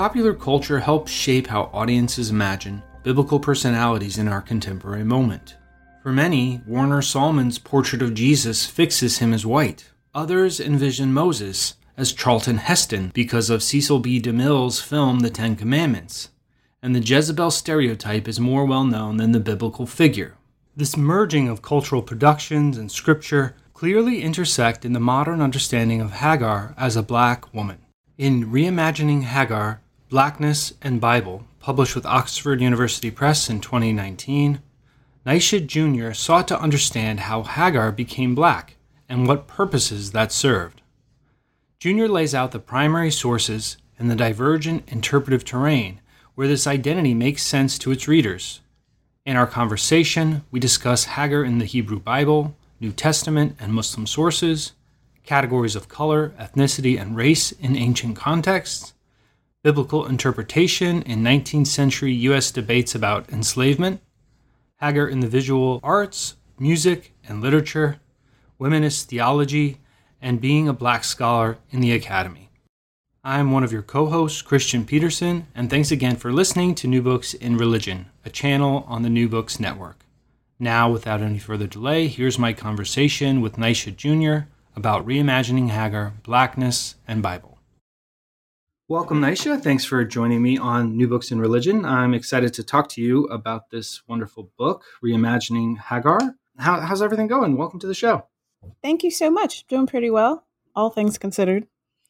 Popular culture helps shape how audiences imagine biblical personalities in our contemporary moment. For many, Warner Sallman's portrait of Jesus fixes him as white. Others envision Moses as Charlton Heston because of Cecil B. DeMille's film The Ten Commandments. And the Jezebel stereotype is more well known than the biblical figure. This merging of cultural productions and scripture clearly intersect in the modern understanding of Hagar as a black woman. In Reimagining Hagar, Blackness and Bible, published with Oxford University Press in 2019, Nyasha Junior sought to understand how Hagar became black and what purposes that served. Junior lays out the primary sources and the divergent interpretive terrain where this identity makes sense to its readers. In our conversation, we discuss Hagar in the Hebrew Bible, New Testament and Muslim sources, categories of color, ethnicity, and race in ancient contexts, biblical interpretation in 19th century U.S. debates about enslavement, Hagar in the visual arts, music, and literature, womanist theology, and being a black scholar in the academy. I'm one of your co hosts, Christian Peterson, and thanks again for listening to New Books in Religion, a channel on the New Books Network. Now, without any further delay, here's my conversation with Nyasha Junior about reimagining Hagar, blackness, and Bible. Welcome, Nyasha. Thanks for joining me on New Books in Religion. I'm excited to talk to you about this wonderful book, Reimagining Hagar. How, how's everything going? Welcome to the show. Thank you so much. Doing pretty well, all things considered.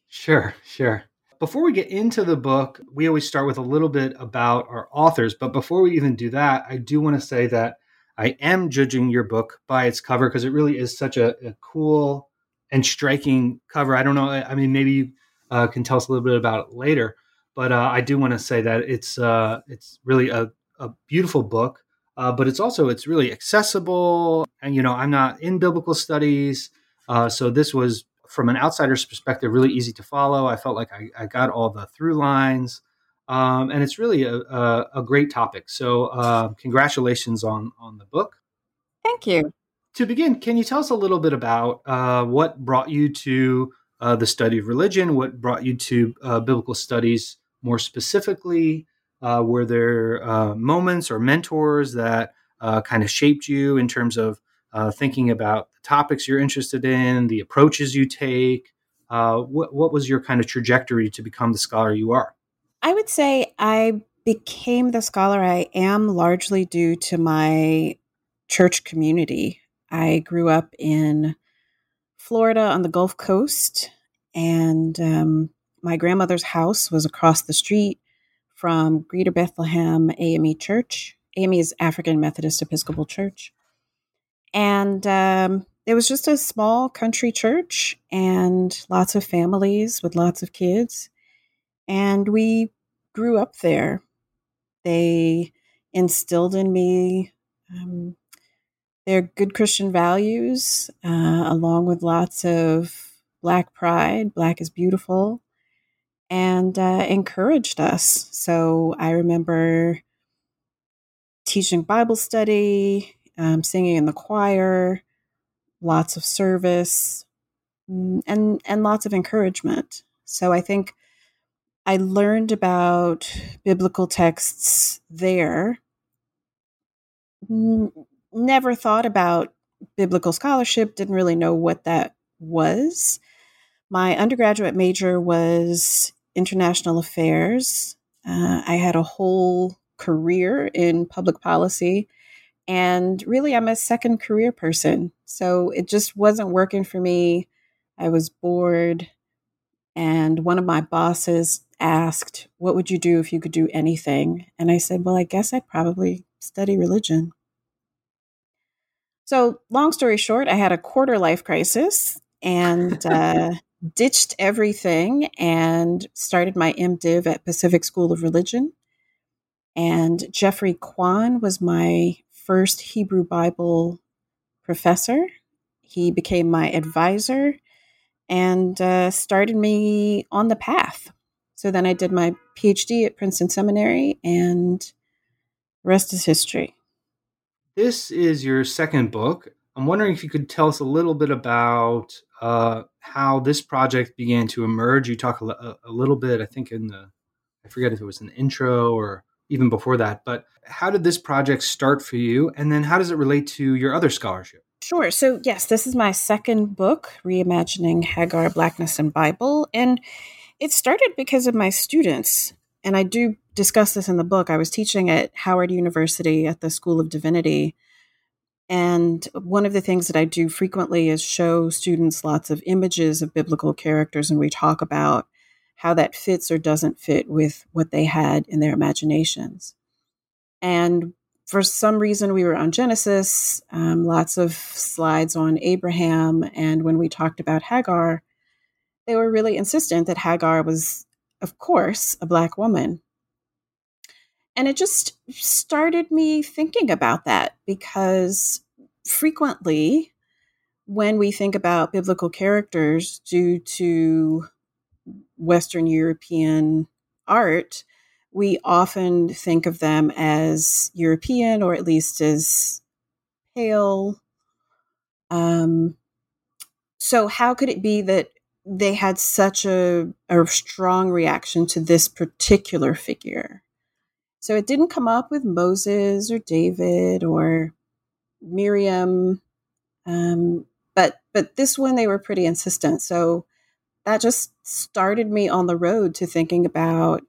Sure, sure. Before we get into the book, we always start with a little bit about our authors. But before we even do that, I do want to say that I am judging your book by its cover because it really is such a, a cool and striking cover. I don't know. I mean, maybe uh, can tell us a little bit about it later. But uh, I do want to say that it's uh, it's really a, a beautiful book, uh, but it's also it's really accessible. And you know, I'm not in biblical studies, uh, so this was from an outsider's perspective really easy to follow. I felt like I, I got all the through lines, um, and it's really a, a, a great topic. So uh, congratulations on on the book. Thank you. To begin, can you tell us a little bit about what brought you to uh, the study of religion? What brought you to uh, biblical studies more specifically? Uh, were there uh, moments or mentors that uh, kind of shaped you in terms of uh, thinking about the topics you're interested in, the approaches you take? What, what was your kind of trajectory to become the scholar you are? I would say I became the scholar I am largely due to my church community. I grew up in Florida on the Gulf Coast, and um, my grandmother's house was across the street from Greater Bethlehem AME Church. AME is African Methodist Episcopal Church. And um, it was just a small country church and lots of families with lots of kids. And we grew up there. They instilled in me um, they're good Christian values, uh, along with lots of Black pride. Black is beautiful, and uh, encouraged us. So I remember teaching Bible study, um, singing in the choir, lots of service, mm, and and lots of encouragement. So I think I learned about biblical texts there never thought about biblical scholarship, didn't really know what that was. My undergraduate major was international affairs. Uh, I had a whole career in public policy. And really, I'm a second career person. So it just wasn't working for me. I was bored. And one of my bosses asked, What would you do if you could do anything? And I said, Well, I guess I'd probably study religion. So, long story short, I had a quarter life crisis and uh, ditched everything and started my MDiv at Pacific School of Religion. And Jeffrey Kuan was my first Hebrew Bible professor. He became my advisor and uh, started me on the path. So then I did my PhD at Princeton Seminary, and the rest is history. This is your second book. I'm wondering if you could tell us a little bit about uh, how this project began to emerge. You talk a, a, little bit, I think, in the, I forget if it was an intro or even before that, but how did this project start for you? And then how does it relate to your other scholarship? Sure. So, yes, this is my second book, Reimagining Hagar, Blackness, and Bible. And it started because of my students. And I do discuss this in the book. I was teaching at Howard University at the School of Divinity. And one of the things that I do frequently is show students lots of images of biblical characters, and we talk about how that fits or doesn't fit with what they had in their imaginations. And for some reason, we were on Genesis, um, lots of slides on Abraham. And when we talked about Hagar, they were really insistent that Hagar was, of course, a Black woman. And it just started me thinking about that because frequently, when we think about biblical characters due to Western European art, we often think of them as European or at least as pale. Um, so, how could it be that they had such a, a strong reaction to this particular figure? So, it didn't come up with Moses or David or Miriam, um, but but this one they were pretty insistent. So that just started me on the road to thinking about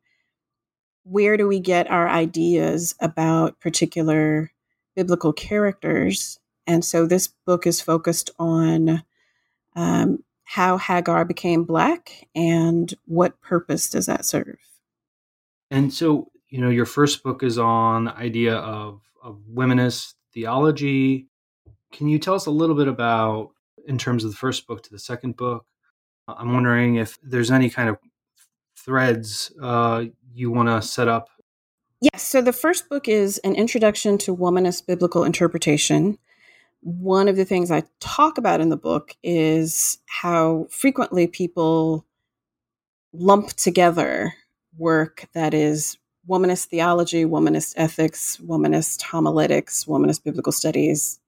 where do we get our ideas about particular biblical characters? And so this book is focused on um, how Hagar became black and what purpose does that serve. And so, you know, your first book is on the idea of, of womanist theology. Can you tell us a little bit about, in terms of the first book to the second book? I'm wondering if there's any kind of threads uh, you want to set up? Yes. So the first book is an introduction to womanist biblical interpretation. One of the things I talk about in the book is how frequently people lump together work that is womanist theology, womanist ethics, womanist homiletics, womanist biblical studies,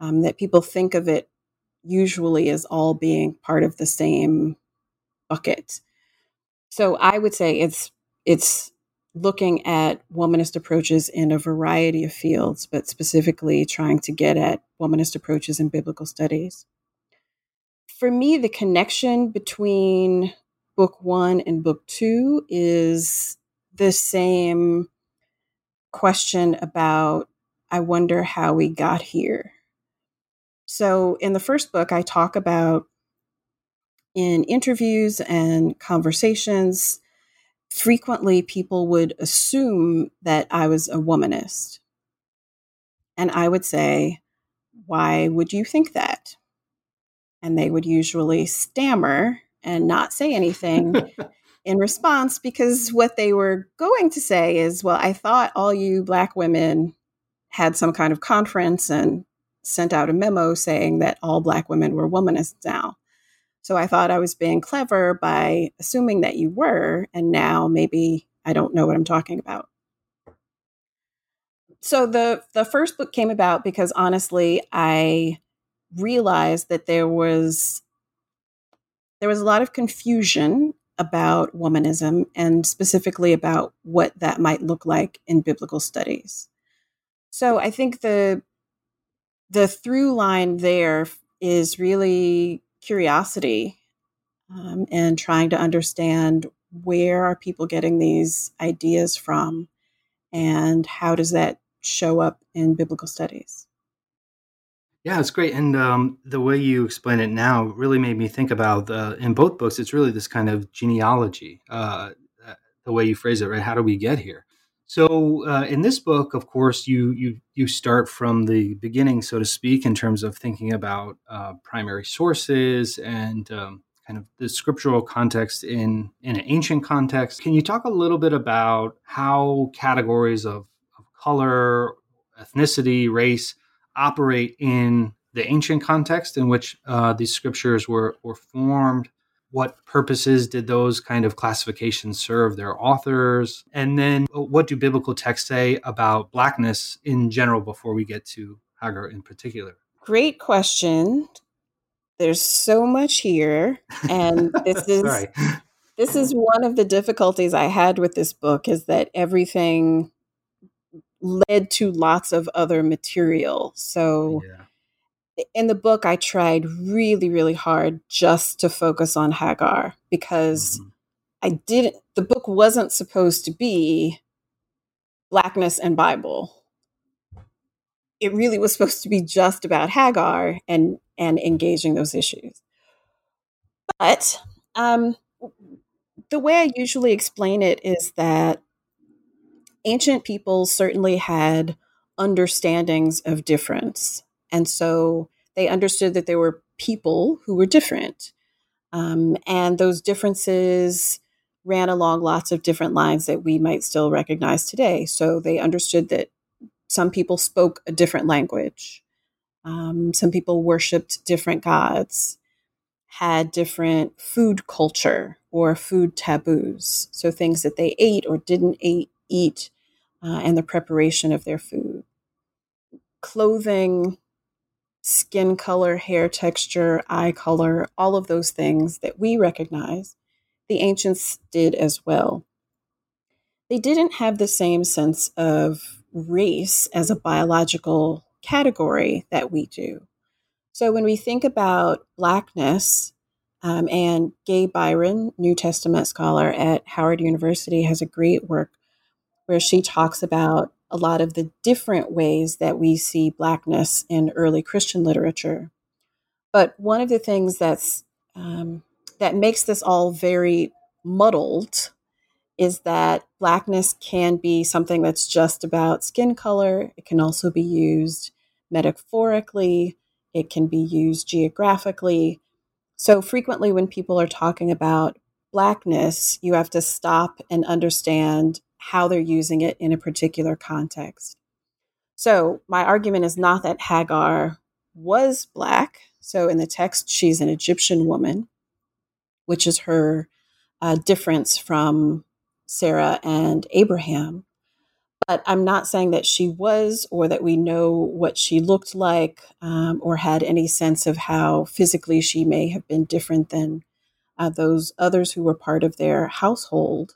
um, that people think of it usually as all being part of the same bucket. So I would say it's it's looking at womanist approaches in a variety of fields, but specifically trying to get at womanist approaches in biblical studies. For me, the connection between book one and book two is the same question about I wonder how we got here. So, in the first book, I talk about in interviews and conversations, frequently people would assume that I was a womanist. And I would say, Why would you think that? And they would usually stammer and not say anything in response because what they were going to say is, Well, I thought all you Black women had some kind of conference and sent out a memo saying that all Black women were womanists now. So I thought I was being clever by assuming that you were, and now maybe I don't know what I'm talking about. So the the first book came about because honestly, I realized that there was there was a lot of confusion about womanism and specifically about what that might look like in biblical studies. So I think the the through line there is really curiosity um, and trying to understand where are people getting these ideas from and how does that show up in biblical studies? Yeah it's great and um, the way you explain it now really made me think about uh, in both books it's really this kind of genealogy uh, uh the way you phrase it right? How do we get here so uh, in this book, of course, you you you start from the beginning, so to speak, in terms of thinking about uh, primary sources and um, kind of the scriptural context in in an ancient context. Can you talk a little bit about how categories of, of color, ethnicity, race operate in the ancient context in which uh, these scriptures were were formed? What purposes did those kind of classifications serve their authors? And then uh, what do biblical texts say about blackness in general before we get to Hagar in particular? Great question. There's so much here. And this is this is one of the difficulties I had with this book is that everything led to lots of other material. So yeah. In the book, I tried really, really hard just to focus on Hagar because mm-hmm. I didn't, the book wasn't supposed to be blackness and Bible it really was supposed to be just about Hagar and and engaging those issues. But um, the way I usually explain it is that ancient people certainly had understandings of difference, and so they understood that there were people who were different, um, and those differences ran along lots of different lines that we might still recognize today. So they understood that some people spoke a different language. Um, some people worshiped different gods, had different food culture or food taboos. So things that they ate or didn't eat, eat uh, and the preparation of their food. Clothing, skin color, hair texture, eye color, all of those things that we recognize, the ancients did as well. They didn't have the same sense of race as a biological category that we do. So when we think about Blackness, um, and Gay Byron, New Testament scholar at Howard University, has a great work where she talks about a lot of the different ways that we see Blackness in early Christian literature. But one of the things that's um, that makes this all very muddled is that blackness can be something that's just about skin color. It can also be used metaphorically, it can be used geographically. So, frequently, when people are talking about blackness, you have to stop and understand how they're using it in a particular context. So, my argument is not that Hagar was black. So, in the text, she's an Egyptian woman, which is her uh, difference from Sarah and Abraham. But I'm not saying that she was or that we know what she looked like um, or had any sense of how physically she may have been different than uh, those others who were part of their household.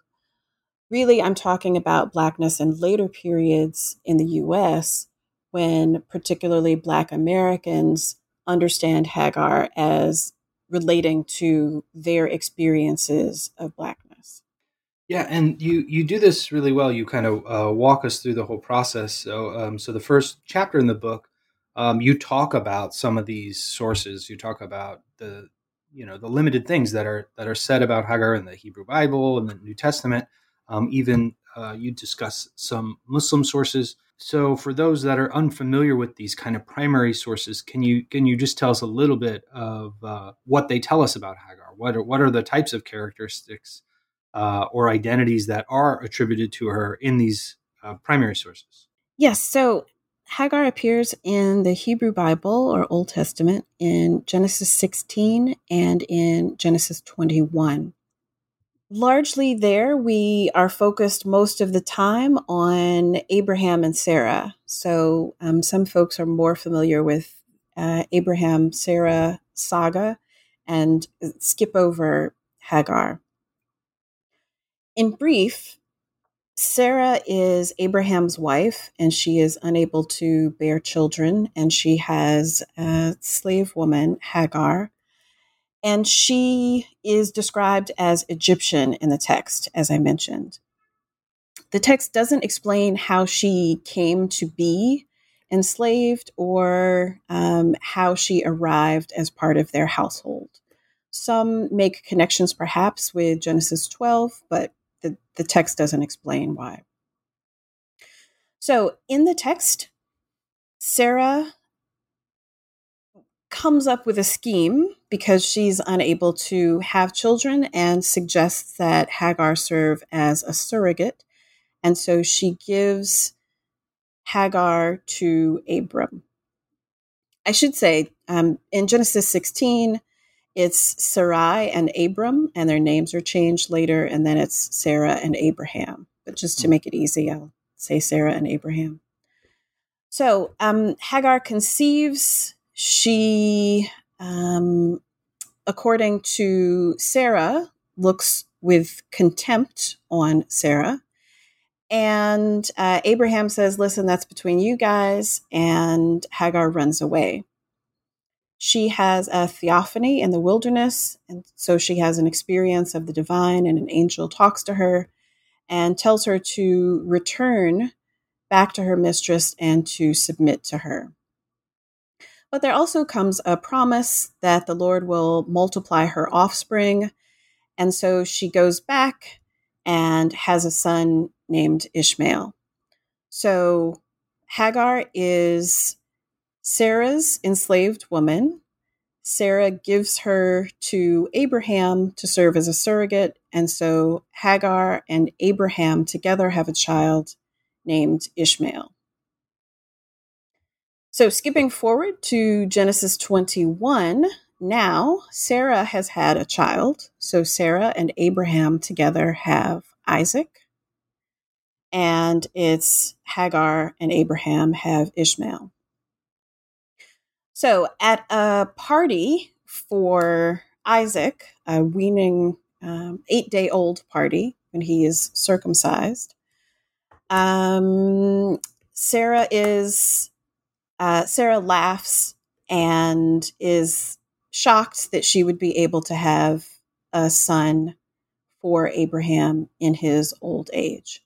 Really, I'm talking about Blackness in later periods in the US when particularly Black Americans understand Hagar as relating to their experiences of Blackness. Yeah, and you you do this really well. You kind of uh, walk us through the whole process. So, um, so the first chapter in the book, um, you talk about some of these sources. You talk about the you know the limited things that are that are said about Hagar in the Hebrew Bible and the New Testament. Um, even uh, you discuss some Muslim sources. So, for those that are unfamiliar with these kind of primary sources, can you can you just tell us a little bit of uh, what they tell us about Hagar? What are what are the types of characteristics uh, or identities that are attributed to her in these uh, primary sources. Yes. So Hagar appears in the Hebrew Bible or Old Testament in Genesis 16 and in Genesis 21. Largely there, we are focused most of the time on Abraham and Sarah. So um, some folks are more familiar with uh, Abraham Sarah saga and skip over Hagar. In brief, Sarah is Abraham's wife, and she is unable to bear children, and she has a slave woman, Hagar. And she is described as Egyptian in the text, as I mentioned. The text doesn't explain how she came to be enslaved or um, how she arrived as part of their household. Some make connections perhaps with Genesis 12, but the, the text doesn't explain why. So in the text, Sarah comes up with a scheme because she's unable to have children and suggests that Hagar serve as a surrogate. And so she gives Hagar to Abram. I should say um, in Genesis 16, it's Sarai and Abram, and their names are changed later, and then it's Sarah and Abraham. But just to hmm. make it easy, I'll say Sarah and Abraham. So um, Hagar conceives. She, um, according to Sarah, looks with contempt on Sarah. And uh, Abraham says, Listen, that's between you guys. And Hagar runs away. She has a theophany in the wilderness. And so she has an experience of the divine, and an angel talks to her and tells her to return back to her mistress and to submit to her. But there also comes a promise that the Lord will multiply her offspring. And so she goes back and has a son named Ishmael. So Hagar is Sarah's enslaved woman. Sarah gives her to Abraham to serve as a surrogate. And so Hagar and Abraham together have a child named Ishmael. So, skipping forward to Genesis 21, now Sarah has had a child. So, Sarah and Abraham together have Isaac. And it's Hagar and Abraham have Ishmael. So, at a party for Isaac, a weaning um, eight day old party when he is circumcised, um, Sarah is uh, Sarah laughs and is shocked that she would be able to have a son for Abraham in his old age.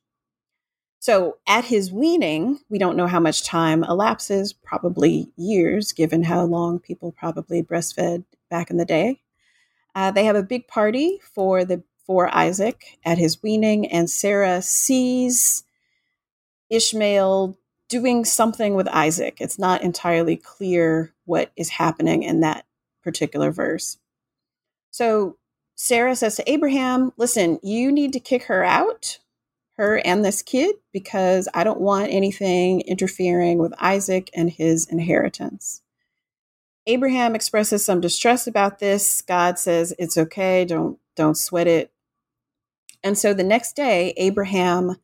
So at his weaning, we don't know how much time elapses, probably years, given how long people probably breastfed back in the day. Uh, they have a big party for the for Isaac at his weaning, and Sarah sees Ishmael doing something with Isaac. It's not entirely clear what is happening in that particular verse. So Sarah says to Abraham, Listen, you need to kick her out, her and this kid, because I don't want anything interfering with Isaac and his inheritance. Abraham expresses some distress about this. God says, It's okay, don't, don't sweat it. And so the next day, Abraham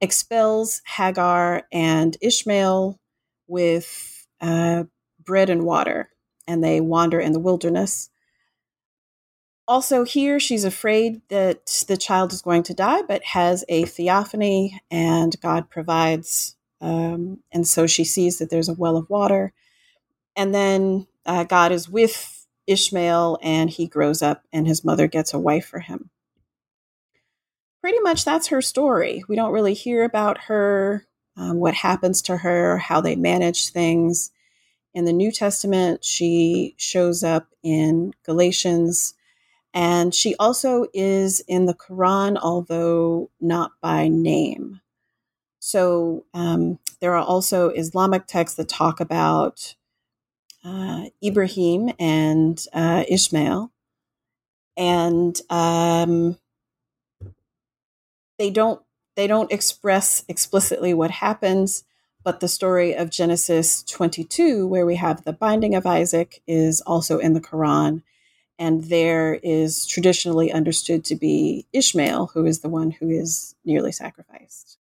expels Hagar and Ishmael with uh, bread and water, and they wander in the wilderness. Also, here she's afraid that the child is going to die, but has a theophany, and God provides. Um, and so she sees that there's a well of water. And then uh, God is with Ishmael, and he grows up, and his mother gets a wife for him pretty much that's her story. We don't really hear about her, um, what happens to her, how they manage things. In the New Testament, she shows up in Galatians, and she also is in the Quran, although not by name. So um, there are also Islamic texts that talk about uh, Ibrahim and uh, Ishmael. And um, they don't they don't express explicitly what happens but the story of Genesis 22 where we have the binding of Isaac is also in the Quran. And there is traditionally understood to be Ishmael who is the one who is nearly sacrificed.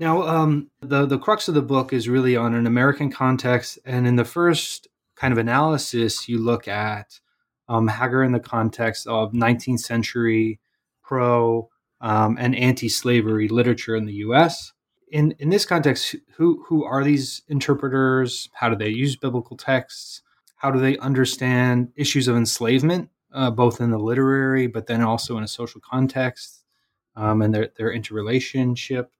Now um, the the crux of the book is really on an American context and in the first kind of analysis you look at um, Hagar in the context of 19th century pro um, and anti-slavery literature in the U.S. In in this context, who who are these interpreters? How do they use biblical texts? How do they understand issues of enslavement, uh, both in the literary, but then also in a social context, um, and their their interrelationship?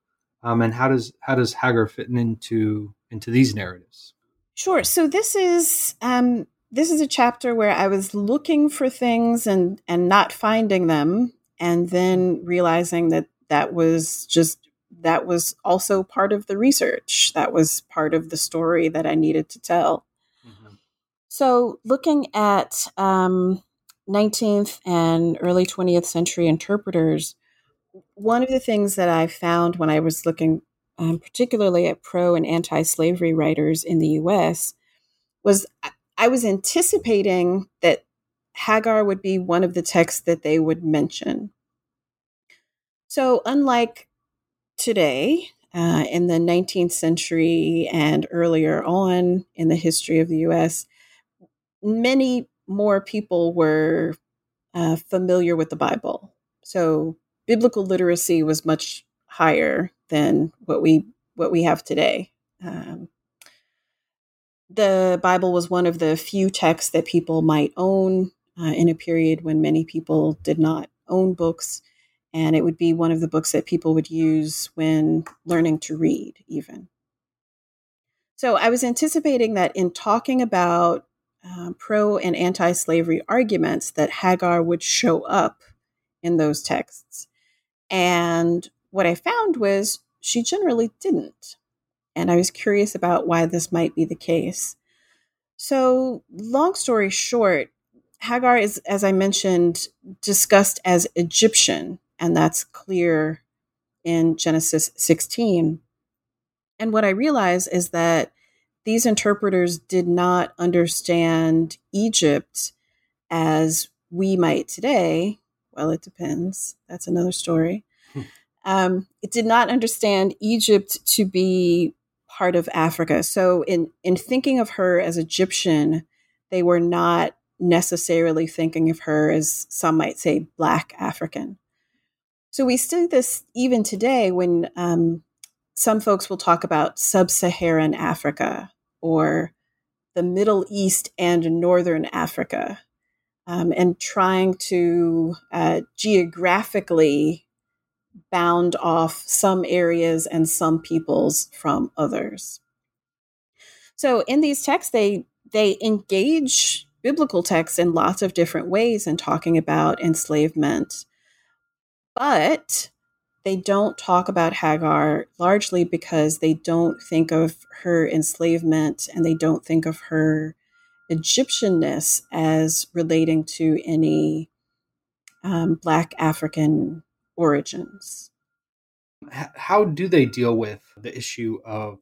Um, and how does how does Hagar fit into into these narratives? Sure. So this is um, this is a chapter where I was looking for things and and not finding them and then realizing that that was just that was also part of the research that was part of the story that i needed to tell mm-hmm. So, looking at um, 19th and early 20th century interpreters, one of the things that I found when I was looking um, particularly at pro and anti slavery writers in the US was I was anticipating that Hagar would be one of the texts that they would mention. So, unlike today, uh, in the 19th century and earlier on in the history of the US, many more people were uh, familiar with the Bible. So, biblical literacy was much higher than what we what we have today. Um, the Bible was one of the few texts that people might own uh, in a period when many people did not own books. And it would be one of the books that people would use when learning to read, even. So I was anticipating that in talking about um, pro and anti slavery arguments, that Hagar would show up in those texts. And what I found was she generally didn't. And I was curious about why this might be the case. So, long story short, Hagar is, as I mentioned, discussed as Egyptian, and that's clear in Genesis 16. And what I realize is that these interpreters did not understand Egypt as we might today. Well, it depends. That's another story. Hmm. Um, it did not understand Egypt to be part of Africa. So, in in thinking of her as Egyptian, they were not necessarily thinking of her as some might say Black African. So we see this even today when um, some folks will talk about sub Saharan Africa or the Middle East and Northern Africa um, and trying to uh, geographically bound off some areas and some peoples from others. So in these texts, they they engage biblical texts in lots of different ways in talking about enslavement. But they don't talk about Hagar largely because they don't think of her enslavement and they don't think of her Egyptianness as relating to any um, Black African origins. How do they deal with the issue of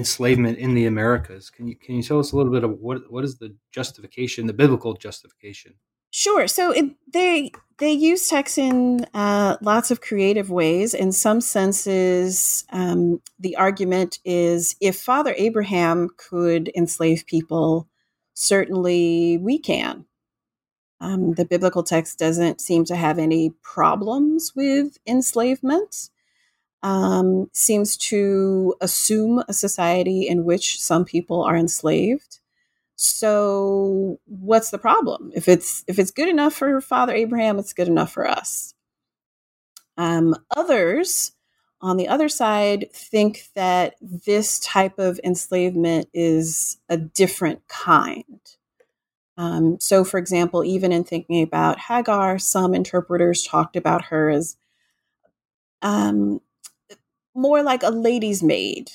enslavement in the Americas. Can you can you tell us a little bit of what what is the justification, the biblical justification? Sure. So it, they they use text in uh, lots of creative ways. In some senses, um, the argument is if Father Abraham could enslave people, certainly we can. Um, the biblical text doesn't seem to have any problems with enslavement um, seems to assume a society in which some people are enslaved. So what's the problem? If it's if it's good enough for Father Abraham, it's good enough for us. Um, others, on the other side, think that this type of enslavement is a different kind. Um, so, for example, even in thinking about Hagar, some interpreters talked about her as um, more like a lady's maid.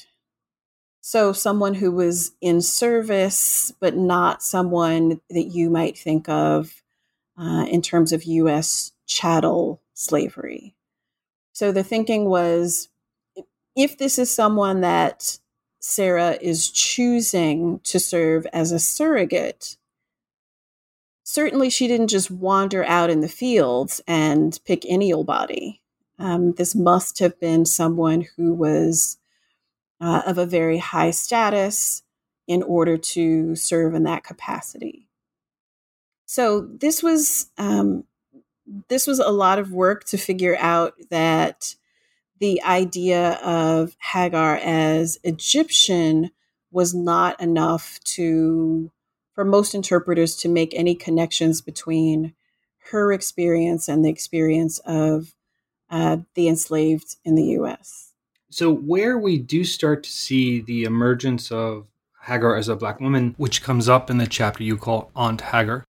So, someone who was in service, but not someone that you might think of uh, in terms of US chattel slavery. So, the thinking was if this is someone that Sarah is choosing to serve as a surrogate, certainly she didn't just wander out in the fields and pick any old body. Um, this must have been someone who was uh, of a very high status in order to serve in that capacity. So this was um, this was a lot of work to figure out that the idea of Hagar as Egyptian was not enough to for most interpreters to make any connections between her experience and the experience of uh, the enslaved in the U.S. So, where we do start to see the emergence of Hagar as a black woman, which comes up in the chapter you call Aunt Hagar,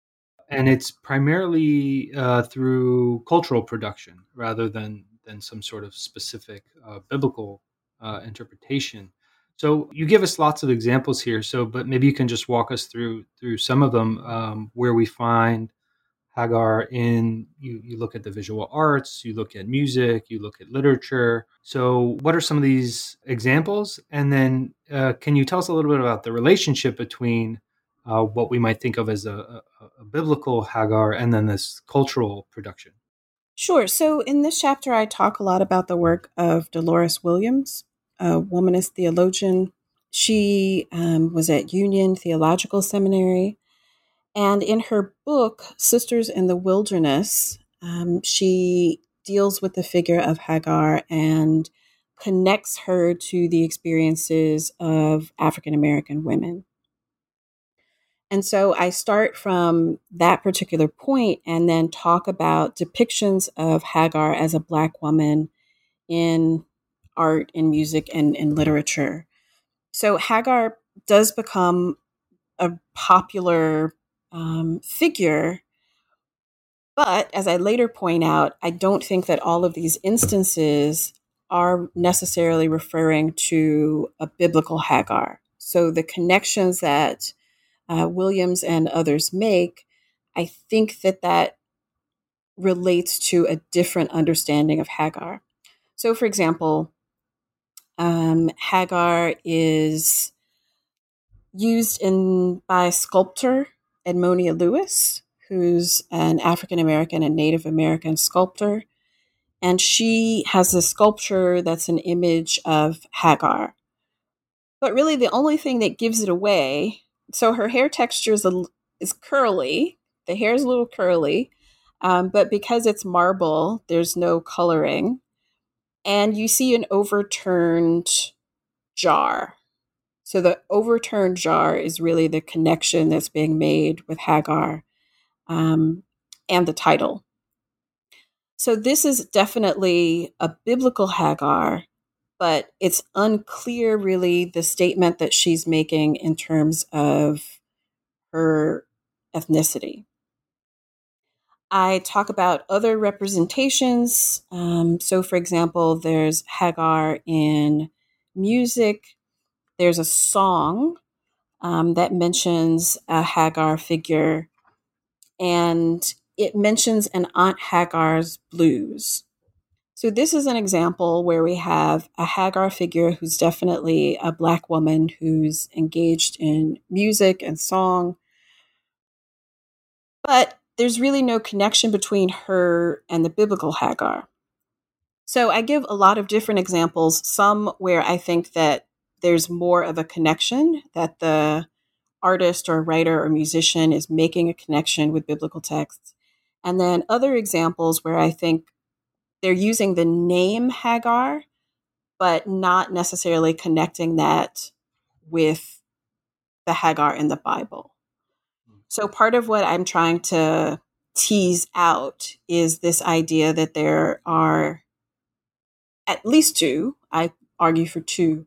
and it's primarily uh, through cultural production rather than than some sort of specific uh, biblical uh, interpretation. So you give us lots of examples here. So, but maybe you can just walk us through through some of them um, where we find Hagar in you, you look at the visual arts, you look at music, you look at literature. So, what are some of these examples? And then, uh, can you tell us a little bit about the relationship between uh, what we might think of as a, a, a biblical Hagar and then this cultural production? Sure. So, in this chapter, I talk a lot about the work of Dolores Williams, a womanist theologian. She um, was at Union Theological Seminary and in her book, Sisters in the Wilderness, um, she deals with the figure of Hagar and connects her to the experiences of African American women. And so I start from that particular point and then talk about depictions of Hagar as a Black woman in art, in music, and in literature. So Hagar does become a popular um, figure. But as I later point out, I don't think that all of these instances are necessarily referring to a biblical Hagar. So the connections that uh, Williams and others make, I think that that relates to a different understanding of Hagar. So, for example, um, Hagar is used in by sculptor Edmonia Lewis, who's an African American and Native American sculptor. And she has a sculpture that's an image of Hagar. But really, the only thing that gives it away so her hair texture is, a, is curly, the hair is a little curly, um, but because it's marble, there's no coloring. And you see an overturned jar so the overturned jar is really the connection that's being made with Hagar um, and the title. So this is definitely a biblical Hagar, but it's unclear really the statement that she's making in terms of her ethnicity. I talk about other representations. Um, so, for example, there's Hagar in music, there's a song um, that mentions a Hagar figure, and it mentions an Aunt Hagar's blues. So, this is an example where we have a Hagar figure who's definitely a Black woman who's engaged in music and song. But there's really no connection between her and the biblical Hagar. So, I give a lot of different examples, some where I think that there's more of a connection that the artist or writer or musician is making a connection with biblical texts. And then other examples where I think they're using the name Hagar, but not necessarily connecting that with the Hagar in the Bible. Hmm. So part of what I'm trying to tease out is this idea that there are at least two, I argue for two,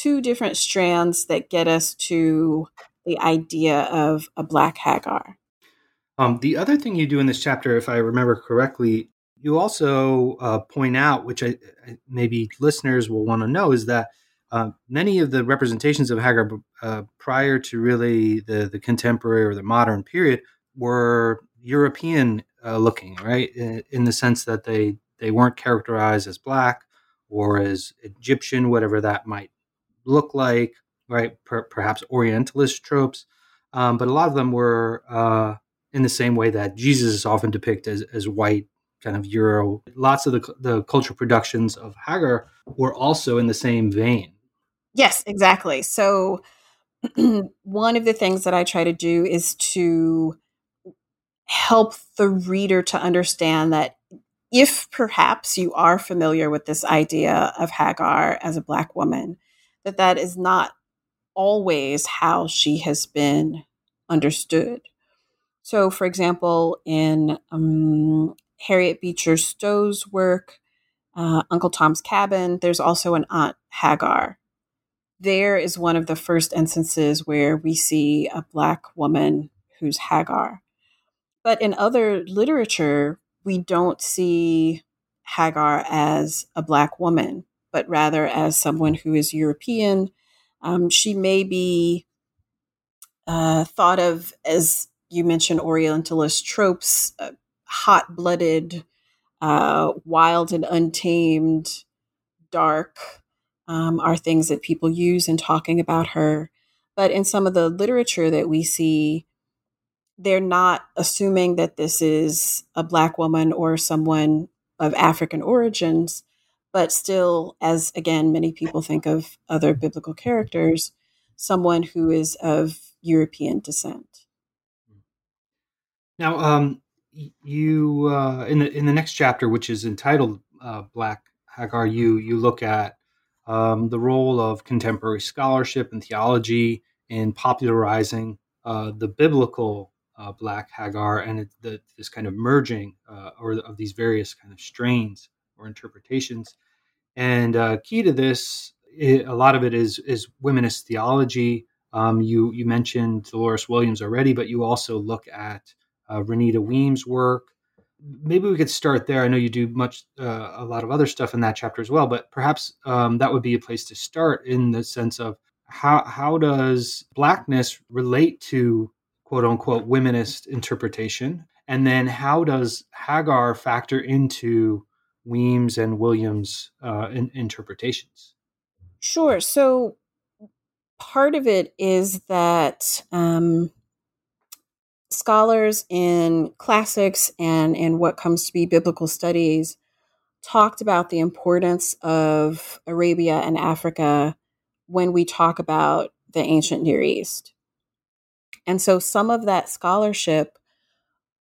two different strands that get us to the idea of a black Hagar. Um, the other thing you do in this chapter, if I remember correctly, you also uh, point out, which I, maybe listeners will want to know, is that uh, many of the representations of Hagar uh, prior to really the, the contemporary or the modern period were European uh, looking, right? In, in, the sense that they, they weren't characterized as black or as Egyptian, whatever that might look like, right? Per- perhaps Orientalist tropes, um, but a lot of them were uh, in the same way that Jesus is often depicted as, as white, kind of Euro. Lots of the, the cultural productions of Hagar were also in the same vein. Yes, exactly. So, one of the things that I try to do is to help the reader to understand that if perhaps you are familiar with this idea of Hagar as a Black woman, that that is not always how she has been understood. So, for example, in um, Harriet Beecher Stowe's work, uh, Uncle Tom's Cabin, there's also an Aunt Hagar. There is one of the first instances where we see a Black woman who's Hagar. But in other literature, we don't see Hagar as a Black woman but rather as someone who is European, Um, she may be uh, thought of as you mentioned Orientalist tropes, uh, hot blooded, uh, wild and untamed, dark, um, are things that people use in talking about her. But in some of the literature that we see, they're not assuming that this is a Black woman or someone of African origins, but still, as again, many people think of other biblical characters, someone who is of European descent. Now, um, you uh, in the in the next chapter, which is entitled uh, "Black Hagar," you you look at um, the role of contemporary scholarship and theology in popularizing uh, the biblical uh, Black Hagar and it, the, this kind of merging uh, or of these various kind of strains or interpretations. And uh, key to this, it, a lot of it is is womanist theology. Um, you you mentioned Dolores Williams already, but you also look at uh, Renita Weems' work. Maybe we could start there. I know you do much, uh, a lot of other stuff in that chapter as well, but perhaps um, that would be a place to start in the sense of how how does blackness relate to quote unquote womanist interpretation, and then how does Hagar factor into Weems and Williams' uh, in, interpretations? Sure. So part of it is that um, scholars in classics and in what comes to be biblical studies talked about the importance of Arabia and Africa when we talk about the ancient Near East. And so some of that scholarship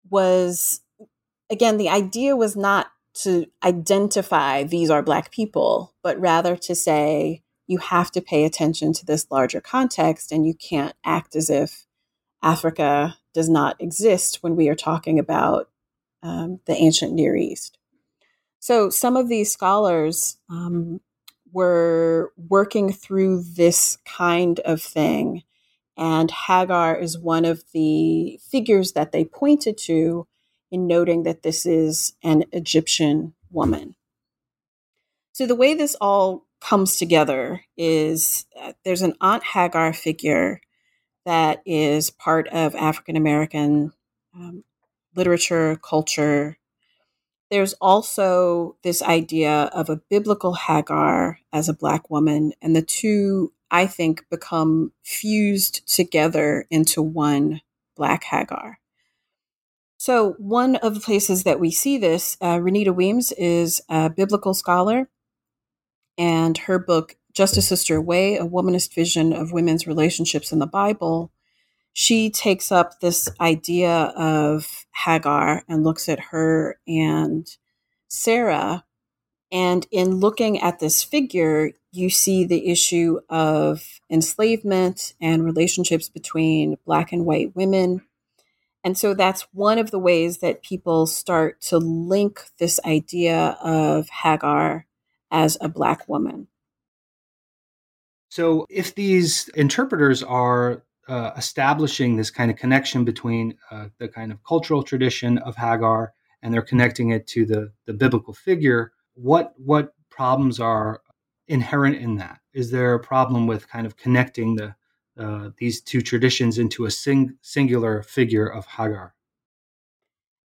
was, again, the idea was not to identify these are Black people, but rather to say you have to pay attention to this larger context and you can't act as if Africa does not exist when we are talking about um, the ancient Near East. So some of these scholars um, were working through this kind of thing, and Hagar is one of the figures that they pointed to in noting that this is an Egyptian woman. So the way this all comes together is uh, there's an Aunt Hagar figure that is part of African American um, literature, culture. There's also this idea of a biblical Hagar as a Black woman, and the two, I think, become fused together into one Black Hagar. So, one of the places that we see this, uh, Renita Weems is a biblical scholar, and her book Just a Sister Away, a womanist vision of women's relationships in the Bible, she takes up this idea of Hagar and looks at her and Sarah. And in looking at this figure, you see the issue of enslavement and relationships between Black and white women. And so that's one of the ways that people start to link this idea of Hagar as a Black woman. So, if these interpreters are uh, establishing this kind of connection between uh, the kind of cultural tradition of Hagar and they're connecting it to the, the biblical figure, what what problems are inherent in that? Is there a problem with kind of connecting the uh, these two traditions into a sing- singular figure of Hagar?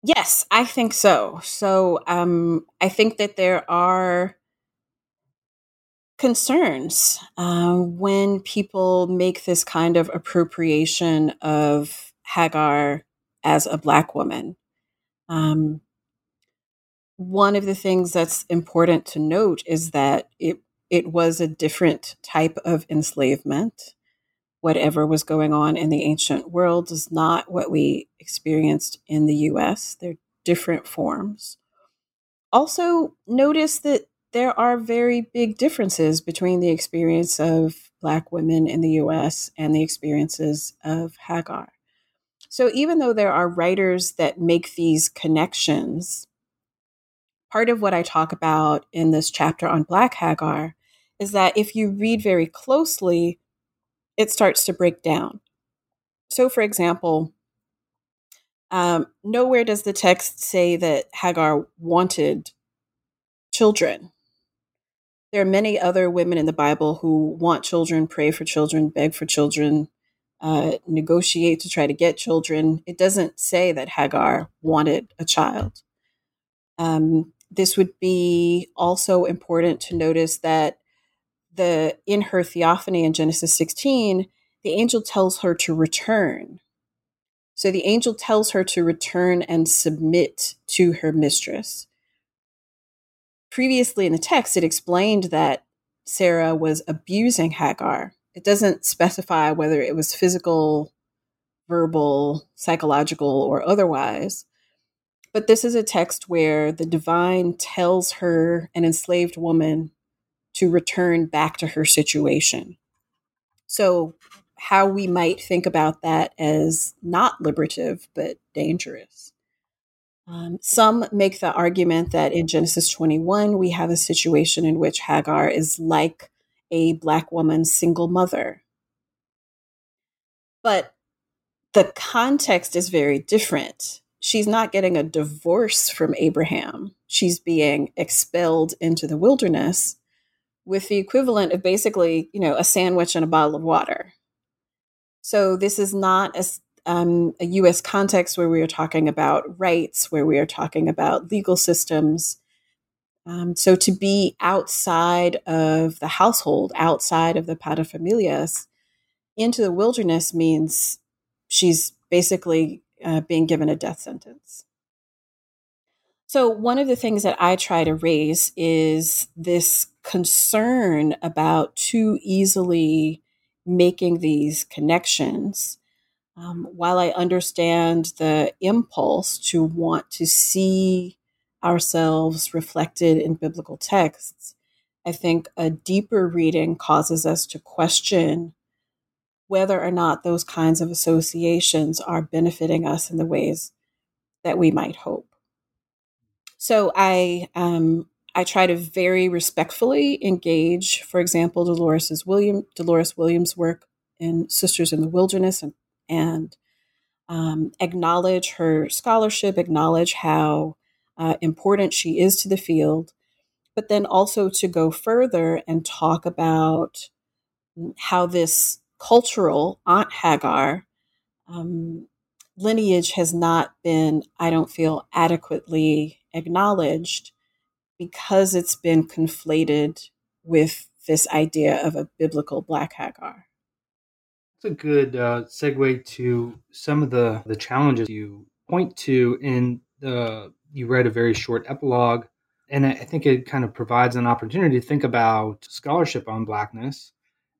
Yes, I think so. So um, I think that there are concerns uh, when people make this kind of appropriation of Hagar as a Black woman. Um, one of the things that's important to note is that it it was a different type of enslavement. Whatever was going on in the ancient world is not what we experienced in the US. They're different forms. Also, notice that there are very big differences between the experience of Black women in the US and the experiences of Hagar. So, even though there are writers that make these connections, part of what I talk about in this chapter on Black Hagar is that if you read very closely, it starts to break down. So, for example, um, nowhere does the text say that Hagar wanted children There are many other women in the Bible who want children, pray for children, beg for children, uh, negotiate to try to get children. It doesn't say that Hagar wanted a child. Um, this would be also important to notice that the in her theophany in Genesis 16, the angel tells her to return. So the angel tells her to return and submit to her mistress. Previously in the text, it explained that Sarah was abusing Hagar. It doesn't specify whether it was physical, verbal, psychological, or otherwise. But this is a text where the divine tells her, an enslaved woman, to return back to her situation. So, how we might think about that as not liberative, but dangerous. Um, some make the argument that in Genesis 21, we have a situation in which Hagar is like a Black woman single mother. But the context is very different. She's not getting a divorce from Abraham, she's being expelled into the wilderness with the equivalent of basically, you know, a sandwich and a bottle of water. So this is not a, um, a U.S. context where we are talking about rights, where we are talking about legal systems. Um, so to be outside of the household, outside of the paterfamilias, into the wilderness means she's basically uh, being given a death sentence. So, one of the things that I try to raise is this concern about too easily making these connections. Um, while I understand the impulse to want to see ourselves reflected in biblical texts, I think a deeper reading causes us to question whether or not those kinds of associations are benefiting us in the ways that we might hope. So I um, I try to very respectfully engage, for example, Dolores's William Dolores Williams' work in Sisters in the Wilderness, and, and um, acknowledge her scholarship, acknowledge how uh, important she is to the field, but then also to go further and talk about how this cultural Aunt Hagar um, lineage has not been, I don't feel, adequately acknowledged because it's been conflated with this idea of a biblical black Hagar. It's a good uh, segue to some of the, the challenges you point to in the. You read a very short epilogue, and I think it kind of provides an opportunity to think about scholarship on blackness.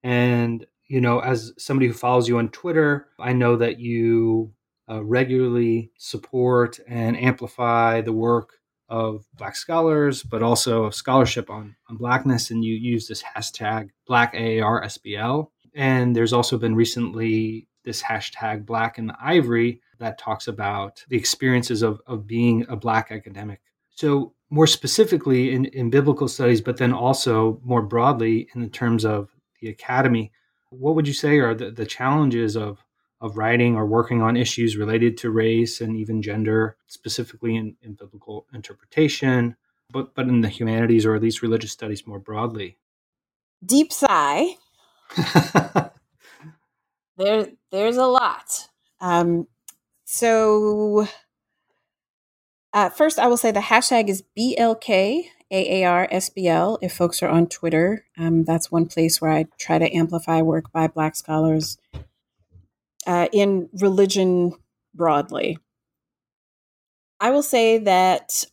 And you know, as somebody who follows you on Twitter, I know that you uh, regularly support and amplify the work of Black scholars, but also of scholarship on, on Blackness. And you use this hashtag black BlackAARSBL. And there's also been recently this hashtag Black the Ivory that talks about the experiences of, of being a Black academic. So, more specifically in, in biblical studies, but then also more broadly in the terms of the academy, what would you say are the, the challenges of of writing or working on issues related to race and even gender, specifically in, in biblical interpretation, but, but in the humanities or at least religious studies more broadly? Deep sigh. there, there's a lot. Um, so, uh, first, I will say the hashtag is BLK AARSBL. If folks are on Twitter, um, that's one place where I try to amplify work by Black scholars uh, in religion broadly. I will say that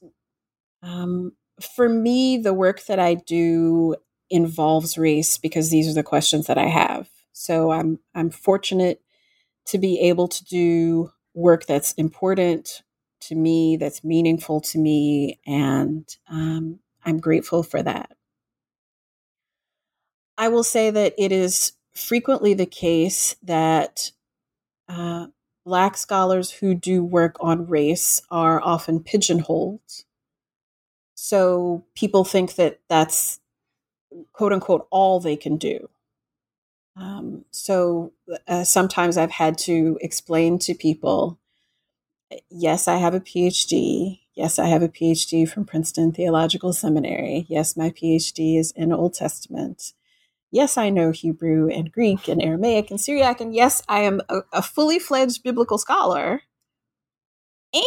um, for me, the work that I do involves race because these are the questions that I have. So I'm I'm fortunate to be able to do work that's important to me, that's meaningful to me, and um, I'm grateful for that. I will say that it is frequently the case that uh, Black scholars who do work on race are often pigeonholed. So people think that that's quote unquote all they can do. Um, so uh, sometimes I've had to explain to people yes, I have a PhD. Yes, I have a PhD from Princeton Theological Seminary. Yes, my PhD is in Old Testament. Yes, I know Hebrew and Greek and Aramaic and Syriac. And yes, I am a, a fully fledged biblical scholar.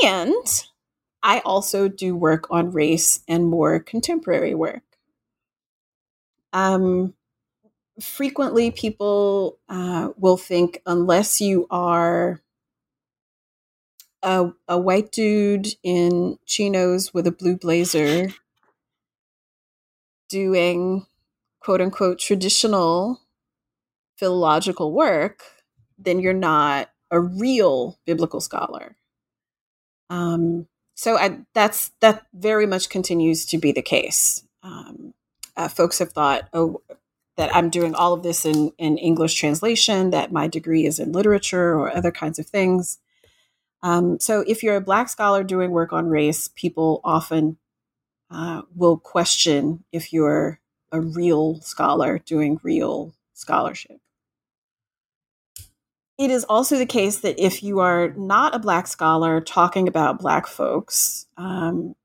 And I also do work on race and more contemporary work. Um, frequently, people uh, will think unless you are a, a white dude in chinos with a blue blazer doing quote unquote traditional philological work, then you're not a real biblical scholar. Um, so I, that's that very much continues to be the case. Um, uh, folks have thought, oh, that I'm doing all of this in, in English translation, that my degree is in literature or other kinds of things. Um, so if you're a Black scholar doing work on race, people often uh, will question if you're a real scholar doing real scholarship. It is also the case that if you are not a Black scholar talking about Black folks, um,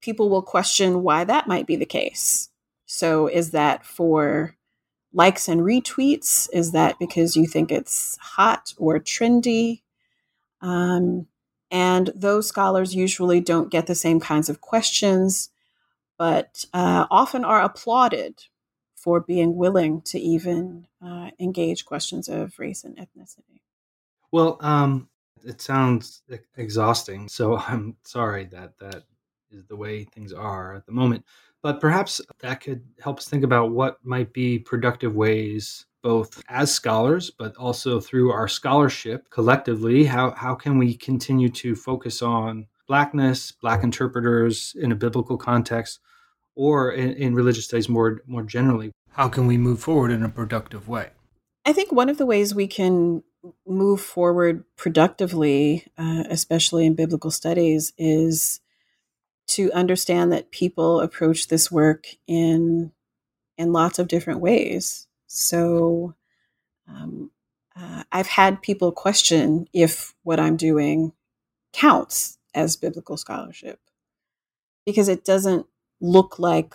people will question why that might be the case. So, is that for likes and retweets? Is that because you think it's hot or trendy? Um, and those scholars usually don't get the same kinds of questions, but uh, often are applauded for being willing to even uh, engage questions of race and ethnicity. Well, um, it sounds exhausting. So I'm sorry that that is the way things are at the moment. But perhaps that could help us think about what might be productive ways, both as scholars, but also through our scholarship collectively. How, how can we continue to focus on Blackness, Black interpreters in a biblical context, or in, in religious studies more, more generally? How can we move forward in a productive way? I think one of the ways we can move forward productively, uh, especially in biblical studies, is to understand that people approach this work in in lots of different ways. So um, uh, I've had people question if what I'm doing counts as biblical scholarship because it doesn't look like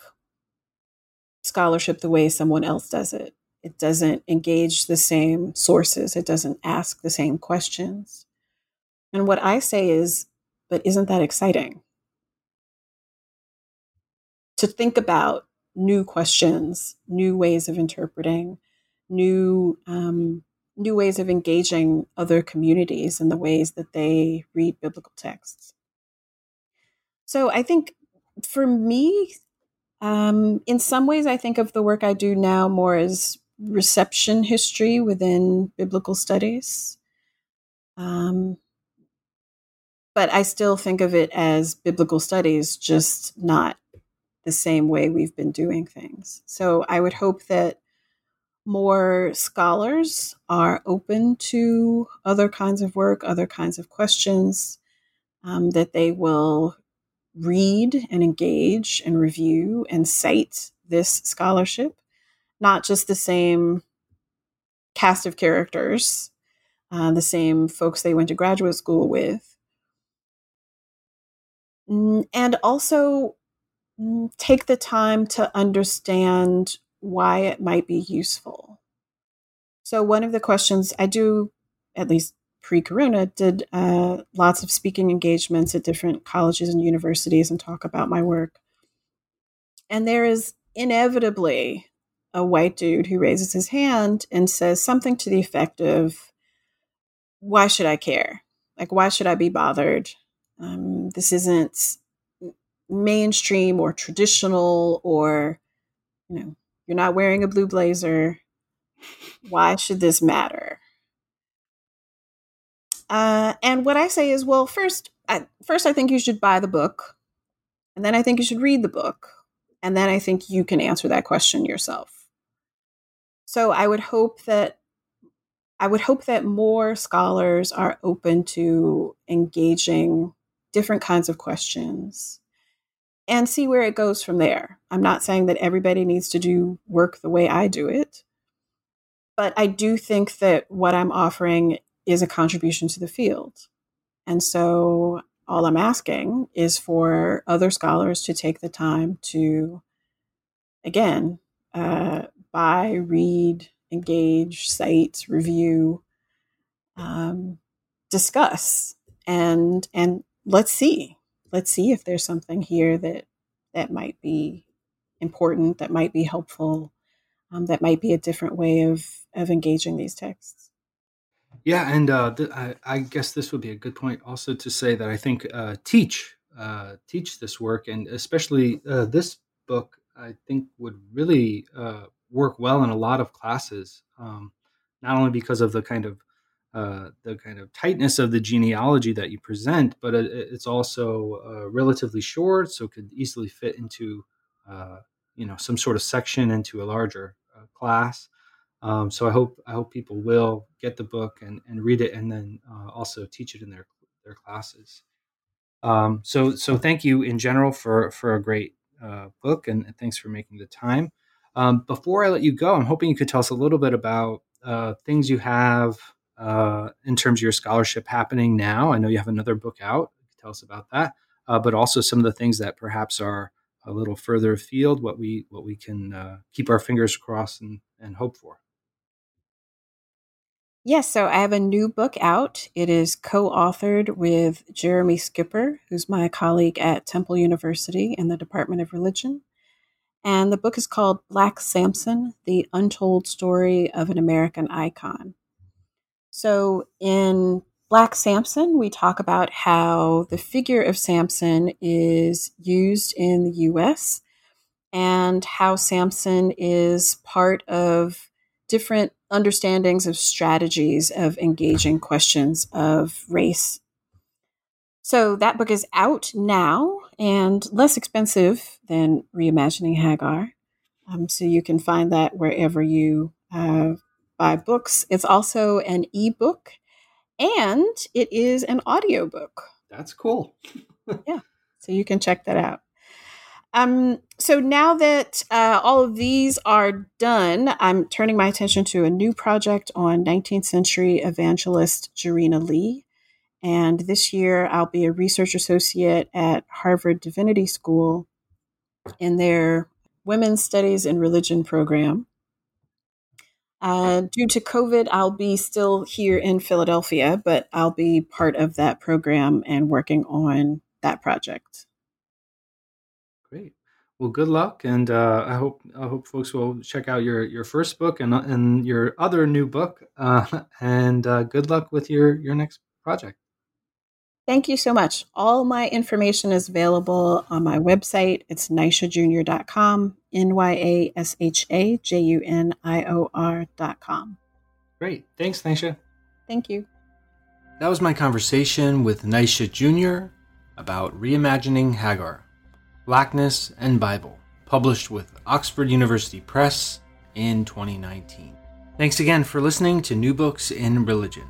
scholarship the way someone else does it. It doesn't engage the same sources, it doesn't ask the same questions. And what I say is, but isn't that exciting? to think about new questions, new ways of interpreting, new um, new ways of engaging other communities in the ways that they read biblical texts. So I think for me, um, in some ways, I think of the work I do now more as reception history within biblical studies. Um, but I still think of it as biblical studies, just not the same way we've been doing things. So I would hope that more scholars are open to other kinds of work, other kinds of questions, um, that they will read and engage and review and cite this scholarship, not just the same cast of characters, uh, the same folks they went to graduate school with. And also Mm, take the time to understand why it might be useful. So, one of the questions I do, at least pre corona, did uh, lots of speaking engagements at different colleges and universities and talk about my work. And there is inevitably a white dude who raises his hand and says something to the effect of, Why should I care? Like, why should I be bothered? Um, this isn't mainstream or traditional or you know you're not wearing a blue blazer. Why should this matter? Uh, and what i say is well first I, first i think you should buy the book and then i think you should read the book and then i think you can answer that question yourself. So i would hope that i would hope that more scholars are open to engaging different kinds of questions and see where it goes from there. I'm not saying that everybody needs to do work the way I do it, but I do think that what I'm offering is a contribution to the field. And so all I'm asking is for other scholars to take the time to, again, uh, buy, read, engage, cite, review, um, discuss, and and let's see, let's see if there's something here that that might be important, that might be helpful, um, that might be a different way of of engaging these texts. Yeah, and uh, th- I, I, guess this would be a good point also to say that I think uh, teach uh, teach this work, and especially uh, this book, I think would really uh, work well in a lot of classes. Um, not only because of the kind of uh, the kind of tightness of the genealogy that you present, but it, it's also relatively short, so it could easily fit into you know some sort of section into a larger class. Um, so I hope I hope people will get the book and, and read it, and then uh, also teach it in their their classes. Um, so so thank you in general for for a great uh, book, and, and, thanks for making the time. Um, before I let you go, I'm hoping you could tell us a little bit about uh, things you have uh, in terms of your scholarship happening now. I know you have another book out. Tell us about that, uh, but also some of the things that perhaps are a little further afield. What we what we can uh, keep our fingers crossed and, and hope for. Yes, so I have a new book out. It is co authored with Jeremy Schipper, who's my colleague at Temple University in the Department of Religion. And the book is called Black Samson The Untold Story of an American Icon. So in Black Samson, we talk about how the figure of Samson is used in the US and how Samson is part of different understandings of strategies of engaging questions of race. So that book is out now and less expensive than Reimagining Hagar. Um, so you can find that wherever you uh, buy books. It's also an ebook and it is an audiobook. That's cool. yeah. So you can check that out. Um, so now that uh, all of these are done, I'm turning my attention to a new project on 19th century evangelist Jarena Lee. And this year, I'll be a research associate at Harvard Divinity School in their Women's Studies in Religion program. Uh, due to COVID, I'll be still here in Philadelphia, but I'll be part of that program and working on that project. Great. Well, good luck, and uh, I hope I hope folks will check out your your first book and and your other new book. Uh, and uh, good luck with your your next project. Thank you so much. All my information is available on my website. It's nyashajunior.com, N Y A S H A J U N I O R.com. Great. Thanks, Nyasha. Thank you. That was my conversation with Nyasha Jr. about reimagining Hagar. Blackness and Bible, published with Oxford University Press in 2019. Thanks again for listening to New Books in Religion.